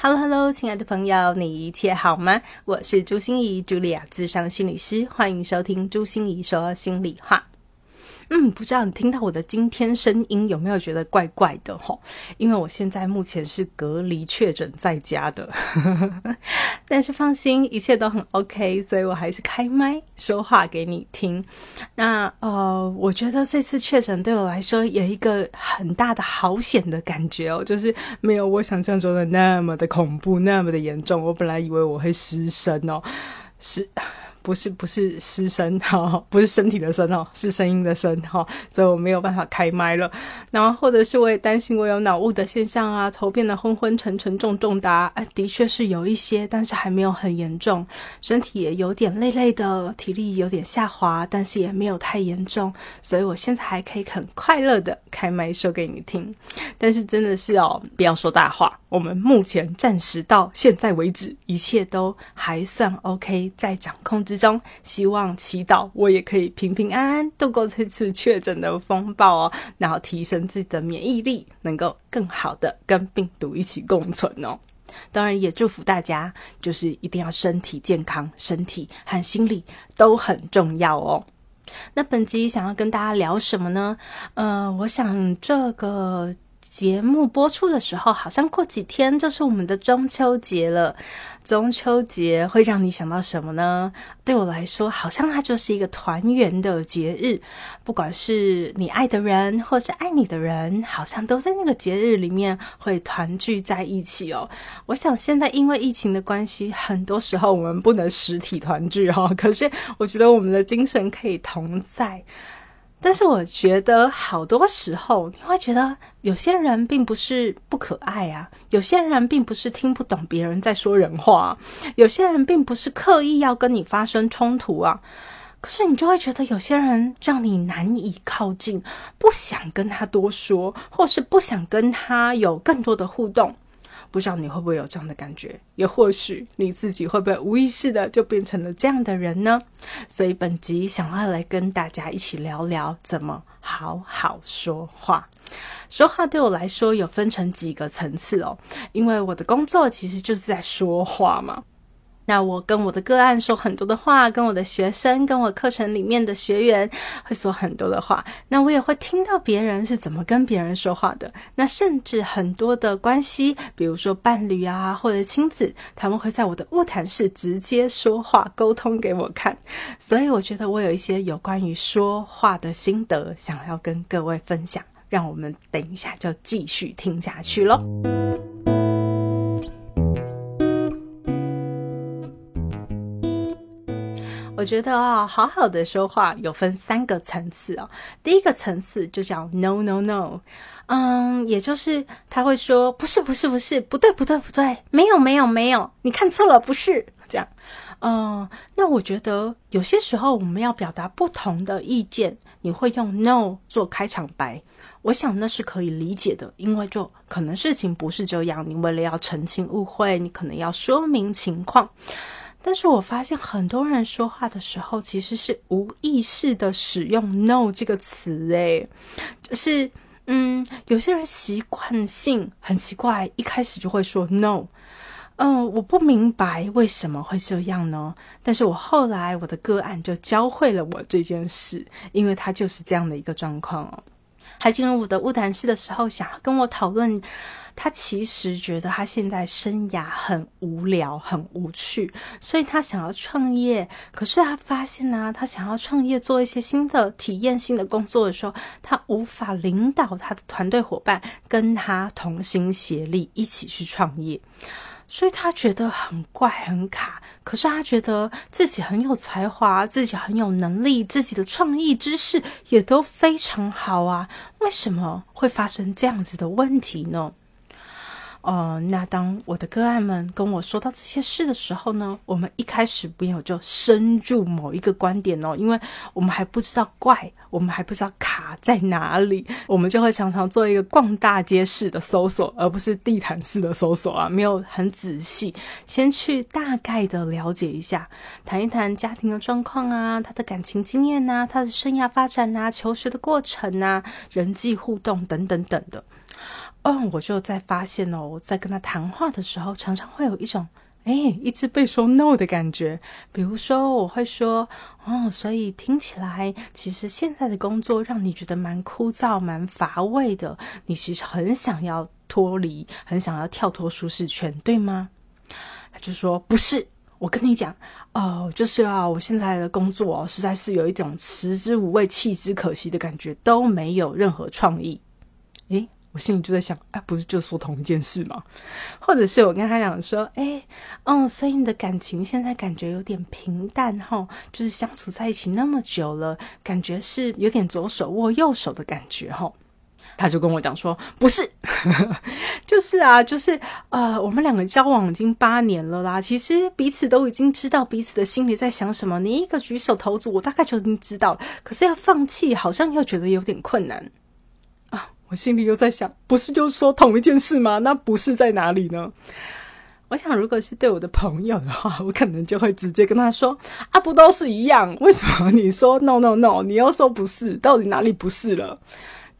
Hello，Hello，亲爱的朋友，你一切好吗？我是朱心怡，茱莉亚，智商心理师，欢迎收听朱心怡说心里话。嗯，不知道你听到我的今天声音有没有觉得怪怪的吼？因为我现在目前是隔离确诊在家的，但是放心，一切都很 OK，所以我还是开麦说话给你听。那呃，我觉得这次确诊对我来说有一个很大的好险的感觉哦，就是没有我想象中的那么的恐怖，那么的严重。我本来以为我会失声哦，失。不是不是失声哈，不是身体的声哦，是声音的声哈，所以我没有办法开麦了。然后或者是我也担心我有脑雾的现象啊，头变得昏昏沉沉重重的，哎，的确是有一些，但是还没有很严重，身体也有点累累的，体力有点下滑，但是也没有太严重，所以我现在还可以很快乐的开麦说给你听。但是真的是哦，不要说大话，我们目前暂时到现在为止，一切都还算 OK，在掌控之。中希望祈祷我也可以平平安安度过这次确诊的风暴哦，然后提升自己的免疫力，能够更好的跟病毒一起共存哦。当然也祝福大家，就是一定要身体健康，身体和心理都很重要哦。那本集想要跟大家聊什么呢？呃，我想这个。节目播出的时候，好像过几天就是我们的中秋节了。中秋节会让你想到什么呢？对我来说，好像它就是一个团圆的节日。不管是你爱的人，或是爱你的人，好像都在那个节日里面会团聚在一起哦。我想现在因为疫情的关系，很多时候我们不能实体团聚哈。可是我觉得我们的精神可以同在。但是我觉得好多时候你会觉得有些人并不是不可爱啊，有些人并不是听不懂别人在说人话，有些人并不是刻意要跟你发生冲突啊。可是你就会觉得有些人让你难以靠近，不想跟他多说，或是不想跟他有更多的互动。不知道你会不会有这样的感觉？也或许你自己会不会无意识的就变成了这样的人呢？所以本集想要来跟大家一起聊聊怎么好好说话。说话对我来说有分成几个层次哦，因为我的工作其实就是在说话嘛。那我跟我的个案说很多的话，跟我的学生，跟我课程里面的学员会说很多的话。那我也会听到别人是怎么跟别人说话的。那甚至很多的关系，比如说伴侣啊，或者亲子，他们会在我的卧谈室直接说话沟通给我看。所以我觉得我有一些有关于说话的心得，想要跟各位分享。让我们等一下就继续听下去喽。我觉得啊，好好的说话有分三个层次哦。第一个层次就叫 no no no，嗯，也就是他会说不是不是不是不对不对不对，没有没有没有，你看错了不是这样。嗯，那我觉得有些时候我们要表达不同的意见，你会用 no 做开场白，我想那是可以理解的，因为就可能事情不是这样，你为了要澄清误会，你可能要说明情况。但是我发现很多人说话的时候，其实是无意识的使用 “no” 这个词，诶，就是嗯，有些人习惯性很奇怪，一开始就会说 “no”，嗯，我不明白为什么会这样呢？但是我后来我的个案就教会了我这件事，因为他就是这样的一个状况哦。还进入我的物谈室的时候，想要跟我讨论。他其实觉得他现在生涯很无聊、很无趣，所以他想要创业。可是他发现呢，他想要创业做一些新的体验、新的工作的时候，他无法领导他的团队伙伴跟他同心协力一起去创业，所以他觉得很怪、很卡。可是他觉得自己很有才华，自己很有能力，自己的创意知识也都非常好啊，为什么会发生这样子的问题呢？哦，那当我的个案们跟我说到这些事的时候呢，我们一开始没有就深入某一个观点哦，因为我们还不知道怪，我们还不知道卡在哪里，我们就会常常做一个逛大街式的搜索，而不是地毯式的搜索啊，没有很仔细，先去大概的了解一下，谈一谈家庭的状况啊，他的感情经验呐，他的生涯发展呐，求学的过程呐，人际互动等等等的。嗯，我就在发现哦，在跟他谈话的时候，常常会有一种哎，一直被说 no 的感觉。比如说，我会说哦，所以听起来，其实现在的工作让你觉得蛮枯燥、蛮乏味的。你其实很想要脱离，很想要跳脱舒适圈，对吗？他就说不是，我跟你讲哦，就是啊，我现在的工作哦实在是有一种食之无味、弃之可惜的感觉，都没有任何创意。诶。我心里就在想，哎，不是就说同一件事吗？或者是我跟他讲说，哎，哦，所以你的感情现在感觉有点平淡哈，就是相处在一起那么久了，感觉是有点左手握右手的感觉哈。他就跟我讲说，不是，就是啊，就是呃，我们两个交往已经八年了啦，其实彼此都已经知道彼此的心里在想什么。你一个举手投足，我大概就已经知道，可是要放弃，好像又觉得有点困难。我心里又在想，不是就说同一件事吗？那不是在哪里呢？我想，如果是对我的朋友的话，我可能就会直接跟他说：“啊，不都是一样？为什么你说 no no no，你又说不是？到底哪里不是了？”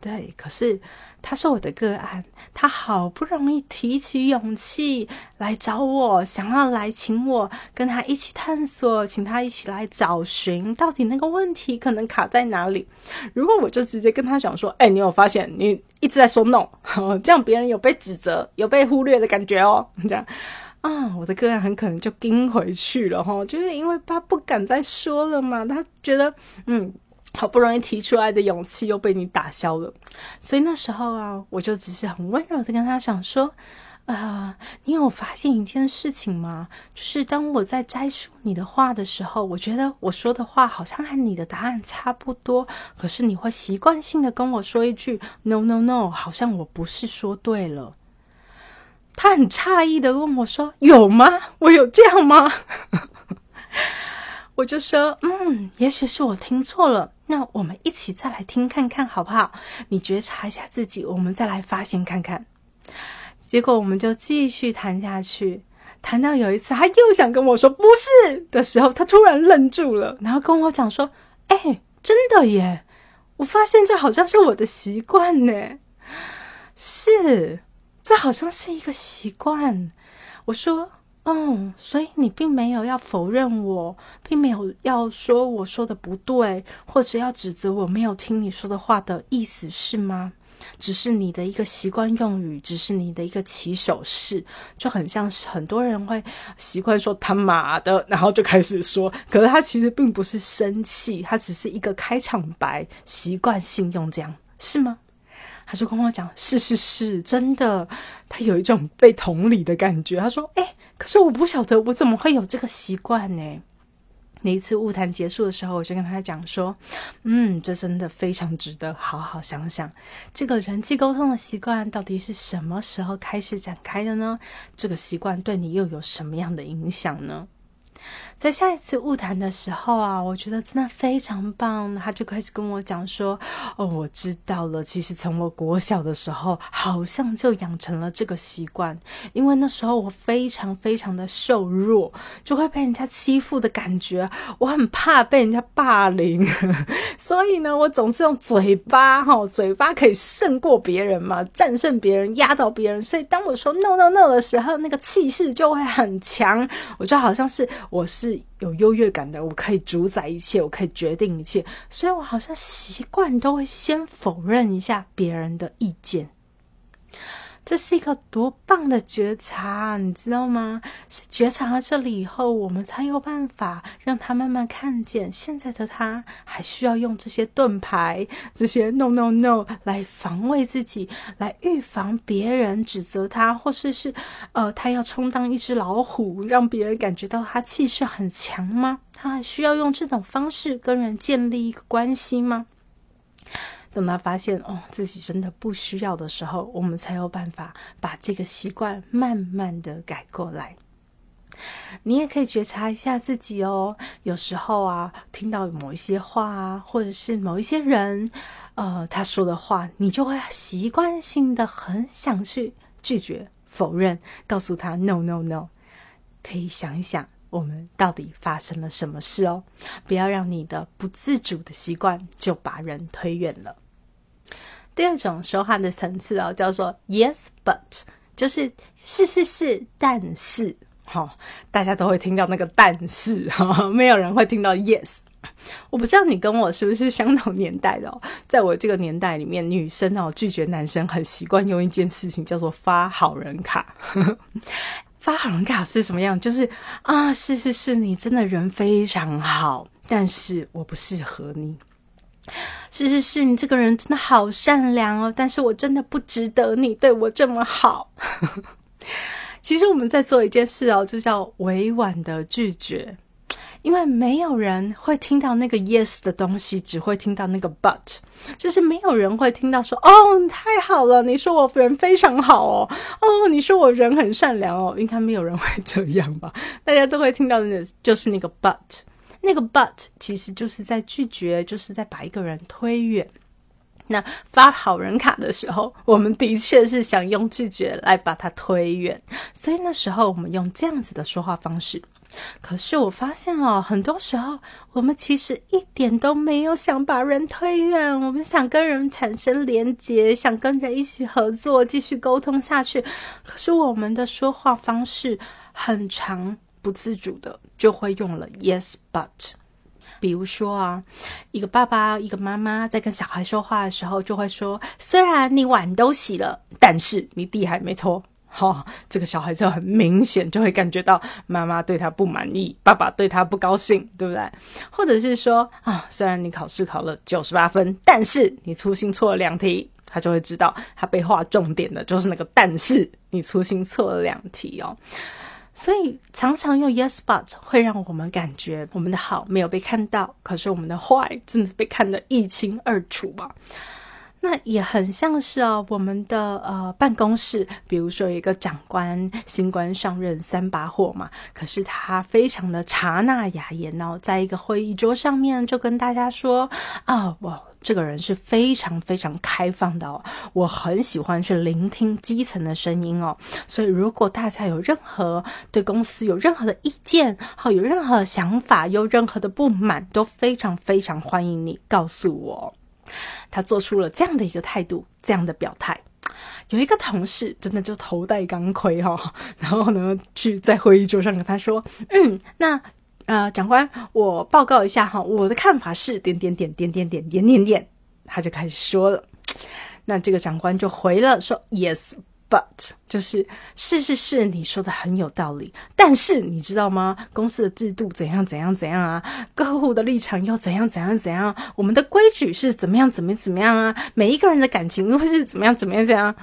对，可是。他是我的个案，他好不容易提起勇气来找我，想要来请我跟他一起探索，请他一起来找寻到底那个问题可能卡在哪里。如果我就直接跟他讲说：“哎，你有发现你一直在说 no，这样别人有被指责、有被忽略的感觉哦。”这样啊，我的个案很可能就跟回去了哈，就是因为他不敢再说了嘛，他觉得嗯。好不容易提出来的勇气又被你打消了，所以那时候啊，我就只是很温柔的跟他讲说：“啊，你有发现一件事情吗？就是当我在摘述你的话的时候，我觉得我说的话好像和你的答案差不多，可是你会习惯性的跟我说一句 ‘no no no’，好像我不是说对了。”他很诧异的问我说：“有吗？我有这样吗？” 我就说，嗯，也许是我听错了。那我们一起再来听看看，好不好？你觉察一下自己，我们再来发现看看。结果我们就继续谈下去，谈到有一次他又想跟我说不是的时候，他突然愣住了，然后跟我讲说：“哎，真的耶！我发现这好像是我的习惯呢。是，这好像是一个习惯。”我说。嗯，所以你并没有要否认我，并没有要说我说的不对，或者要指责我没有听你说的话的意思是吗？只是你的一个习惯用语，只是你的一个起手式，就很像是很多人会习惯说他妈的，然后就开始说，可是他其实并不是生气，他只是一个开场白，习惯性用这样，是吗？他就跟我讲，是是是，真的，他有一种被同理的感觉。他说，哎。可是我不晓得我怎么会有这个习惯呢？那一次物谈结束的时候，我就跟他讲说：“嗯，这真的非常值得好好想想，这个人际沟通的习惯到底是什么时候开始展开的呢？这个习惯对你又有什么样的影响呢？”在下一次误谈的时候啊，我觉得真的非常棒。他就开始跟我讲说：“哦，我知道了。其实从我国小的时候，好像就养成了这个习惯。因为那时候我非常非常的瘦弱，就会被人家欺负的感觉。我很怕被人家霸凌，所以呢，我总是用嘴巴哈，嘴巴可以胜过别人嘛，战胜别人，压倒别人。所以当我说 no no no 的时候，那个气势就会很强。我就好像是我是。是有优越感的，我可以主宰一切，我可以决定一切，所以我好像习惯都会先否认一下别人的意见。这是一个多棒的觉察，你知道吗？是觉察了这里以后，我们才有办法让他慢慢看见，现在的他还需要用这些盾牌、这些 no no no 来防卫自己，来预防别人指责他，或是是呃，他要充当一只老虎，让别人感觉到他气势很强吗？他还需要用这种方式跟人建立一个关系吗？等他发现哦自己真的不需要的时候，我们才有办法把这个习惯慢慢的改过来。你也可以觉察一下自己哦，有时候啊，听到某一些话啊，或者是某一些人，呃，他说的话，你就会习惯性的很想去拒绝、否认，告诉他 “no no no”。可以想一想，我们到底发生了什么事哦？不要让你的不自主的习惯就把人推远了。第二种说话的层次哦，叫做 “yes but”，就是是是是，但是。好，大家都会听到那个但是哈，没有人会听到 yes。我不知道你跟我是不是相同年代的。在我这个年代里面，女生哦拒绝男生很习惯用一件事情叫做发好人卡。发好人卡是什么样？就是啊，是是是，你真的人非常好，但是我不适合你。是是是，你这个人真的好善良哦，但是我真的不值得你对我这么好。其实我们在做一件事哦，就叫委婉的拒绝，因为没有人会听到那个 yes 的东西，只会听到那个 but，就是没有人会听到说哦，太好了，你说我人非常好哦，哦，你说我人很善良哦，应该没有人会这样吧？大家都会听到的，就是那个 but，那个 but 其实就是在拒绝，就是在把一个人推远。那发好人卡的时候，我们的确是想用拒绝来把它推远，所以那时候我们用这样子的说话方式。可是我发现哦，很多时候我们其实一点都没有想把人推远，我们想跟人产生连结，想跟人一起合作，继续沟通下去。可是我们的说话方式很长，不自主的就会用了 yes but。比如说啊，一个爸爸、一个妈妈在跟小孩说话的时候，就会说：“虽然你碗都洗了，但是你地还没拖。”哈，这个小孩就很明显就会感觉到妈妈对他不满意，爸爸对他不高兴，对不对？或者是说啊，虽然你考试考了九十八分，但是你粗心错了两题，他就会知道他被划重点的就是那个“但是”，你粗心错了两题哦。所以常常用 yes but 会让我们感觉我们的好没有被看到，可是我们的坏真的被看得一清二楚吧？那也很像是哦，我们的呃办公室，比如说一个长官新官上任三把火嘛，可是他非常的察纳雅言哦，在一个会议桌上面就跟大家说啊，我。这个人是非常非常开放的哦，我很喜欢去聆听基层的声音哦。所以，如果大家有任何对公司有任何的意见，好有任何想法，有任何的不满，都非常非常欢迎你告诉我。他做出了这样的一个态度，这样的表态。有一个同事真的就头戴钢盔哈，然后呢，去在会议桌上跟他说：“嗯，那。”呃，长官，我报告一下哈，我的看法是点点点点点点点点点，他就开始说了。那这个长官就回了说：“Yes, but 就是是是是，你说的很有道理。但是你知道吗？公司的制度怎样怎样怎样啊？客户的立场又怎样怎样怎样？我们的规矩是怎么样怎么样怎么样啊？每一个人的感情又会是怎么样怎么样怎样？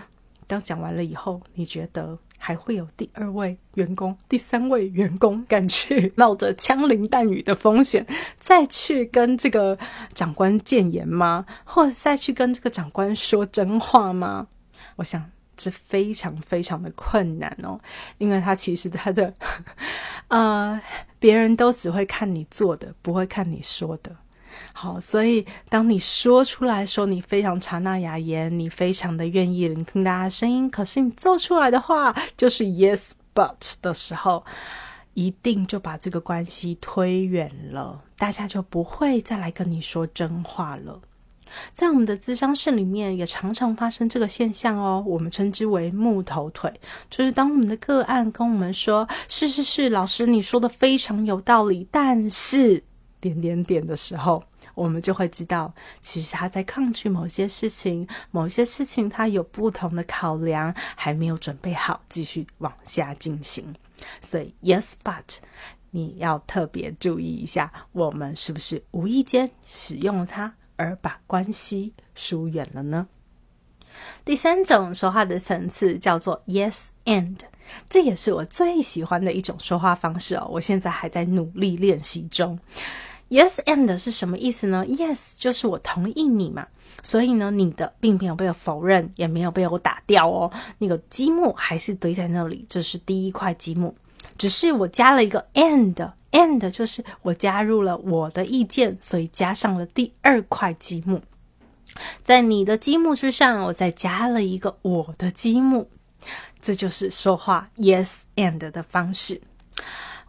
当讲完了以后，你觉得？”还会有第二位员工、第三位员工敢去冒着枪林弹雨的风险再去跟这个长官谏言吗？或者再去跟这个长官说真话吗？我想这非常非常的困难哦，因为他其实他的呃，别人都只会看你做的，不会看你说的。好，所以当你说出来说你非常察纳雅言，你非常的愿意聆听大家声音，可是你做出来的话就是 yes but 的时候，一定就把这个关系推远了，大家就不会再来跟你说真话了。在我们的咨商室里面，也常常发生这个现象哦，我们称之为木头腿，就是当我们的个案跟我们说是是是，老师你说的非常有道理，但是点点点的时候。我们就会知道，其实他在抗拒某些事情，某些事情他有不同的考量，还没有准备好继续往下进行。所以，yes but，你要特别注意一下，我们是不是无意间使用了它，而把关系疏远了呢？第三种说话的层次叫做 yes and，这也是我最喜欢的一种说话方式哦。我现在还在努力练习中。Yes and 是什么意思呢？Yes 就是我同意你嘛，所以呢，你的并没有被我否认，也没有被我打掉哦，那个积木还是堆在那里，这是第一块积木，只是我加了一个 “and” And 就是我加入了我的意见，所以加上了第二块积木，在你的积木之上，我再加了一个我的积木，这就是说话 Yes and 的方式。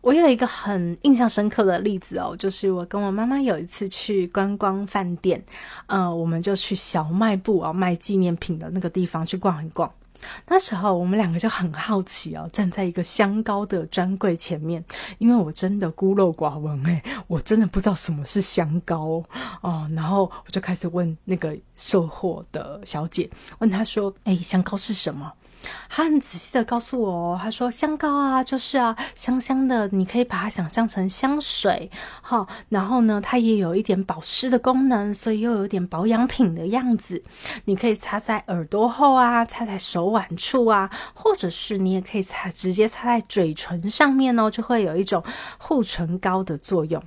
我有一个很印象深刻的例子哦，就是我跟我妈妈有一次去观光饭店，呃，我们就去小卖部啊卖纪念品的那个地方去逛一逛。那时候我们两个就很好奇哦，站在一个香膏的专柜前面，因为我真的孤陋寡闻诶，我真的不知道什么是香膏哦。然后我就开始问那个售货的小姐，问她说：“哎，香膏是什么？”他很仔细的告诉我，他说香膏啊，就是啊，香香的，你可以把它想象成香水，好，然后呢，它也有一点保湿的功能，所以又有点保养品的样子。你可以擦在耳朵后啊，擦在手腕处啊，或者是你也可以擦直接擦在嘴唇上面哦，就会有一种护唇膏的作用。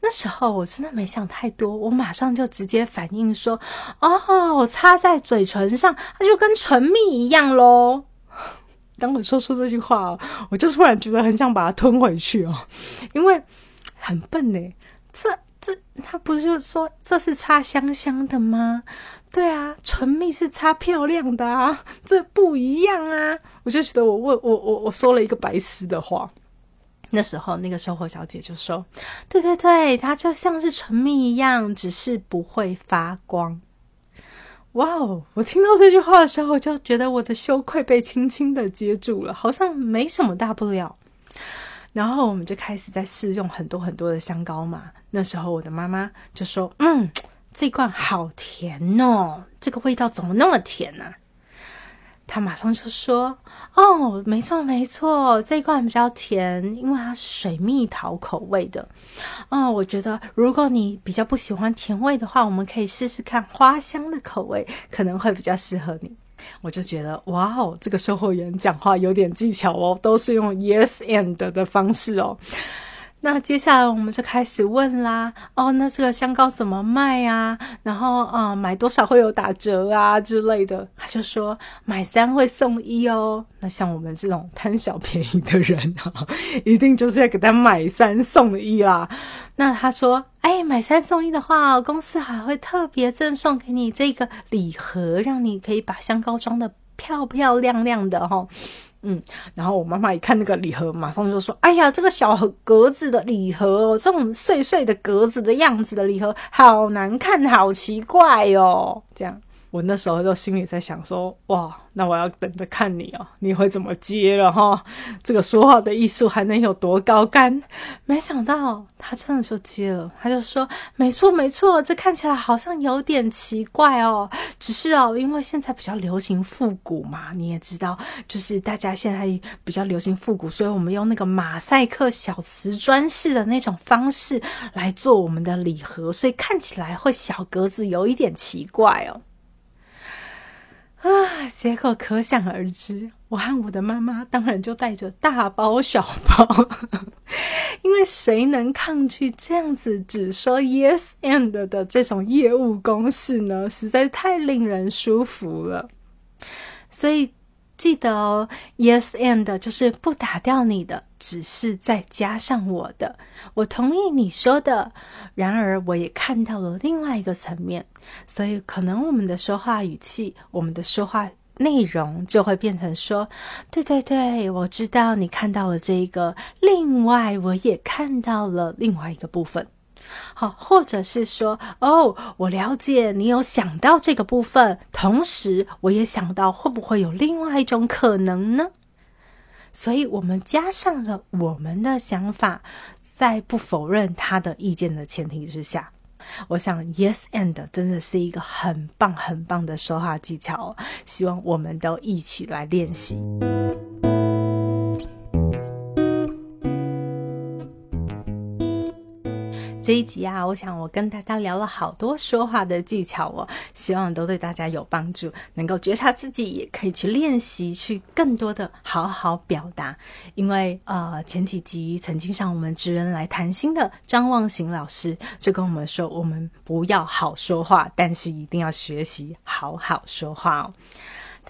那时候我真的没想太多，我马上就直接反应说：“哦，我擦在嘴唇上，它就跟唇蜜一样喽。”当我说出这句话，我就突然觉得很想把它吞回去哦，因为很笨呢。这这，他不是说这是擦香香的吗？对啊，唇蜜是擦漂亮的啊，这不一样啊！我就觉得我问我我我说了一个白痴的话。那时候，那个售货小姐就说：“对对对，它就像是唇蜜一样，只是不会发光。”哇哦！我听到这句话的时候，我就觉得我的羞愧被轻轻的接住了，好像没什么大不了。然后我们就开始在试用很多很多的香膏嘛。那时候我的妈妈就说：“嗯，这罐好甜哦，这个味道怎么那么甜呢？”他马上就说：“哦，没错没错，这一罐比较甜，因为它是水蜜桃口味的。哦，我觉得如果你比较不喜欢甜味的话，我们可以试试看花香的口味，可能会比较适合你。”我就觉得，哇哦，这个售货员讲话有点技巧哦，都是用 yes and 的方式哦。那接下来我们就开始问啦，哦，那这个香膏怎么卖啊？然后啊，买多少会有打折啊之类的？他就说买三会送一哦。那像我们这种贪小便宜的人啊，一定就是要给他买三送一啦。那他说，哎，买三送一的话，公司还会特别赠送给你这个礼盒，让你可以把香膏装的漂漂亮亮的哈。嗯，然后我妈妈一看那个礼盒，马上就说：“哎呀，这个小盒格子的礼盒，这种碎碎的格子的样子的礼盒，好难看，好奇怪哦。”这样。我那时候就心里在想说，哇，那我要等着看你哦，你会怎么接了哈？这个说话的艺术还能有多高干？没想到他真的就接了，他就说，没错没错，这看起来好像有点奇怪哦，只是哦，因为现在比较流行复古嘛，你也知道，就是大家现在比较流行复古，所以我们用那个马赛克小瓷砖式的那种方式来做我们的礼盒，所以看起来会小格子有一点奇怪哦。啊！结果可想而知，我和我的妈妈当然就带着大包小包，因为谁能抗拒这样子只说 yes and 的这种业务公式呢？实在太令人舒服了，所以。记得哦，yes and 就是不打掉你的，只是再加上我的。我同意你说的，然而我也看到了另外一个层面，所以可能我们的说话语气，我们的说话内容就会变成说：对对对，我知道你看到了这个，另外我也看到了另外一个部分。好，或者是说，哦，我了解你有想到这个部分，同时我也想到会不会有另外一种可能呢？所以，我们加上了我们的想法，在不否认他的意见的前提之下，我想，yes and 真的是一个很棒很棒的说话技巧，希望我们都一起来练习。这一集啊，我想我跟大家聊了好多说话的技巧哦，希望都对大家有帮助，能够觉察自己，也可以去练习，去更多的好好表达。因为呃，前几集曾经上我们职人来谈心的张望行老师就跟我们说，我们不要好说话，但是一定要学习好好说话哦。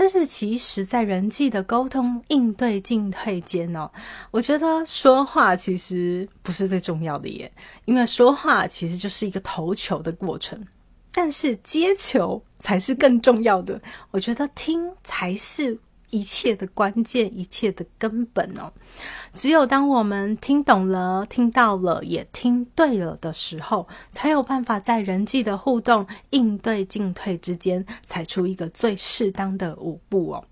但是其实，在人际的沟通、应对、进退间哦，我觉得说话其实不是最重要的耶，因为说话其实就是一个投球的过程，但是接球才是更重要的。我觉得听才是。一切的关键，一切的根本哦，只有当我们听懂了、听到了、也听对了的时候，才有办法在人际的互动、应对进退之间，踩出一个最适当的舞步哦。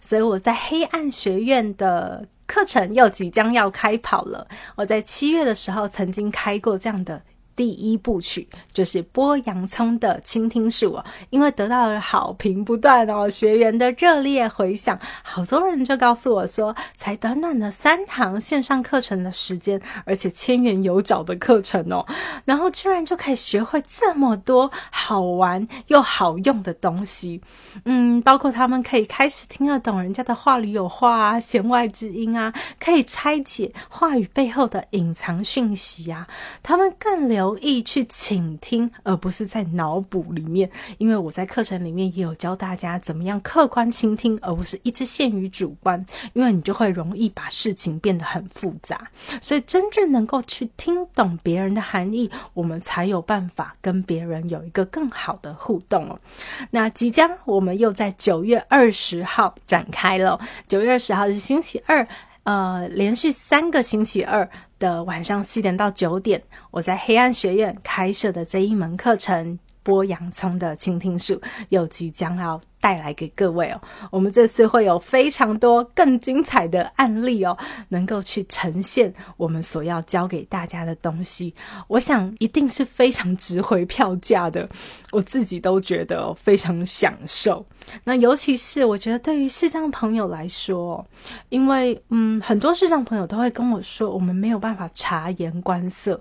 所以我在黑暗学院的课程又即将要开跑了。我在七月的时候曾经开过这样的。第一部曲就是剥洋葱的倾听术哦，因为得到了好评不断哦，学员的热烈回响，好多人就告诉我说，才短短的三堂线上课程的时间，而且千元有找的课程哦，然后居然就可以学会这么多好玩又好用的东西，嗯，包括他们可以开始听得懂人家的话里有话啊，弦外之音啊，可以拆解话语背后的隐藏讯息啊，他们更留。留意去倾听，而不是在脑补里面。因为我在课程里面也有教大家怎么样客观倾听，而不是一直限于主观。因为你就会容易把事情变得很复杂。所以真正能够去听懂别人的含义，我们才有办法跟别人有一个更好的互动哦。那即将我们又在九月二十号展开了。九月二十号是星期二，呃，连续三个星期二。的晚上七点到九点，我在黑暗学院开设的这一门课程——剥洋葱的倾听术，又即将要。带来给各位哦，我们这次会有非常多更精彩的案例哦，能够去呈现我们所要教给大家的东西。我想一定是非常值回票价的，我自己都觉得非常享受。那尤其是我觉得对于视障朋友来说，因为嗯，很多视障朋友都会跟我说，我们没有办法察言观色。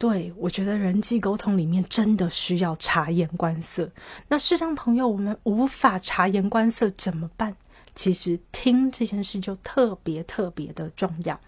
对，我觉得人际沟通里面真的需要察言观色。那视障朋友，我们无法察言观色怎么办？其实听这件事就特别特别的重要，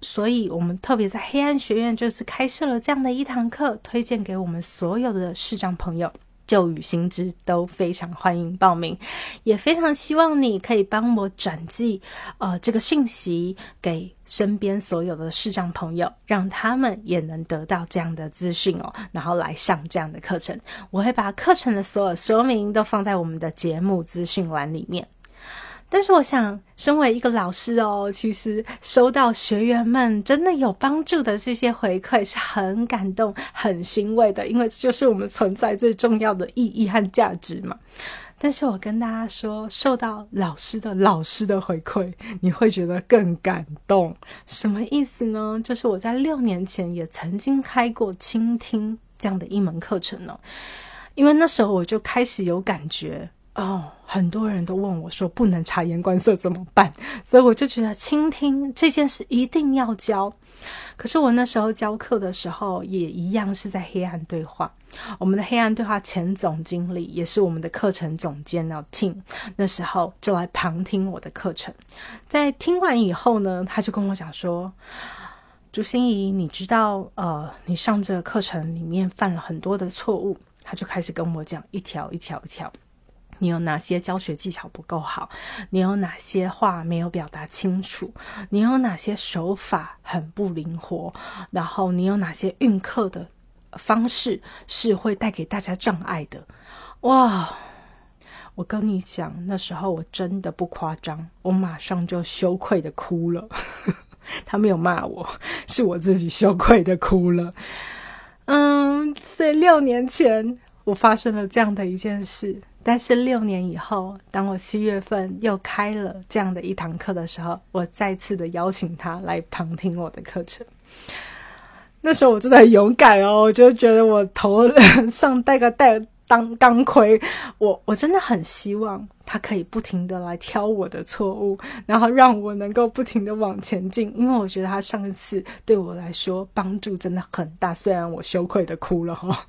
所以我们特别在黑暗学院这次开设了这样的一堂课，推荐给我们所有的视障朋友。旧与新知都非常欢迎报名，也非常希望你可以帮我转寄呃这个讯息给身边所有的视障朋友，让他们也能得到这样的资讯哦，然后来上这样的课程。我会把课程的所有说明都放在我们的节目资讯栏里面。但是我想，身为一个老师哦，其实收到学员们真的有帮助的这些回馈，是很感动、很欣慰的，因为这就是我们存在最重要的意义和价值嘛。但是我跟大家说，受到老师的老师的回馈，你会觉得更感动。什么意思呢？就是我在六年前也曾经开过倾听这样的一门课程呢，因为那时候我就开始有感觉。哦，很多人都问我说不能察言观色怎么办？所以我就觉得倾听这件事一定要教。可是我那时候教课的时候也一样是在黑暗对话。我们的黑暗对话前总经理也是我们的课程总监呢，Tim。那时候就来旁听我的课程，在听完以后呢，他就跟我讲说：“朱心怡，你知道呃，你上这个课程里面犯了很多的错误。”他就开始跟我讲一条一条一条。你有哪些教学技巧不够好？你有哪些话没有表达清楚？你有哪些手法很不灵活？然后你有哪些运课的方式是会带给大家障碍的？哇！我跟你讲，那时候我真的不夸张，我马上就羞愧的哭了。他没有骂我，是我自己羞愧的哭了。嗯，所以六年前我发生了这样的一件事。但是六年以后，当我七月份又开了这样的一堂课的时候，我再次的邀请他来旁听我的课程。那时候我真的很勇敢哦，我就觉得我头 上戴个戴当钢盔，我我真的很希望他可以不停的来挑我的错误，然后让我能够不停的往前进。因为我觉得他上一次对我来说帮助真的很大，虽然我羞愧的哭了哈。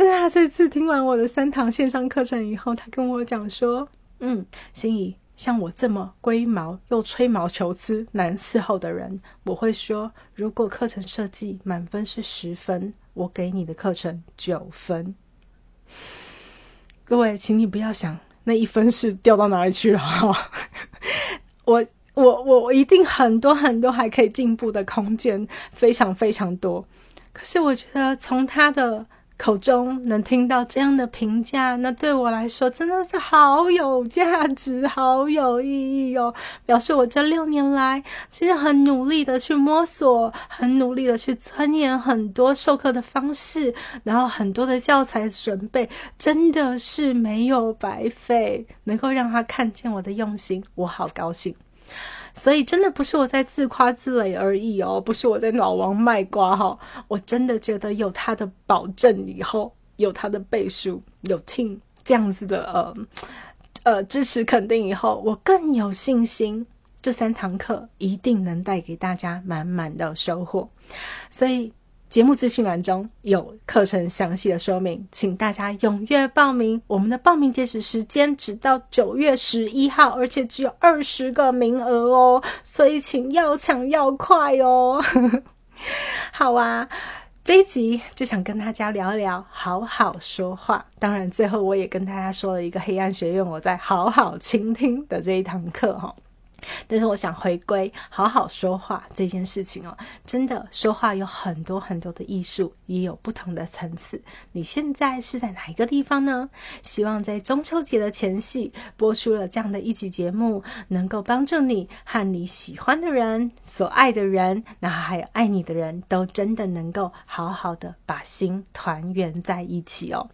但是他这次听完我的三堂线上课程以后，他跟我讲说：“嗯，心怡，像我这么龟毛又吹毛求疵、难伺候的人，我会说，如果课程设计满分是十分，我给你的课程九分。”各位，请你不要想那一分是掉到哪里去了！我我我我一定很多很多还可以进步的空间，非常非常多。可是我觉得从他的。口中能听到这样的评价，那对我来说真的是好有价值、好有意义哦！表示我这六年来其实很努力的去摸索，很努力的去钻研很多授课的方式，然后很多的教材准备，真的是没有白费。能够让他看见我的用心，我好高兴。所以真的不是我在自夸自擂而已哦，不是我在老王卖瓜哈，我真的觉得有他的保证以后，有他的背书，有听这样子的呃呃支持肯定以后，我更有信心，这三堂课一定能带给大家满满的收获，所以。节目资讯栏中有课程详细的说明，请大家踊跃报名。我们的报名截止时间只到九月十一号，而且只有二十个名额哦，所以请要抢要快哦。好啊，这一集就想跟大家聊聊好好说话。当然，最后我也跟大家说了一个黑暗学院我在好好倾听的这一堂课哈。但是我想回归好好说话这件事情哦，真的说话有很多很多的艺术，也有不同的层次。你现在是在哪一个地方呢？希望在中秋节的前夕播出了这样的一集节目，能够帮助你和你喜欢的人、所爱的人，然后还有爱你的人都真的能够好好的把心团圆在一起哦。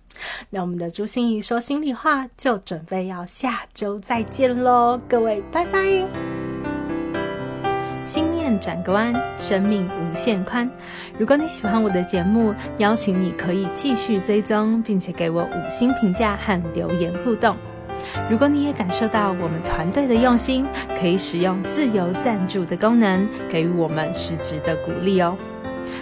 那我们的朱心怡说心里话，就准备要下周再见喽，各位，拜拜。心念转个弯，生命无限宽。如果你喜欢我的节目，邀请你可以继续追踪，并且给我五星评价和留言互动。如果你也感受到我们团队的用心，可以使用自由赞助的功能，给予我们实质的鼓励哦。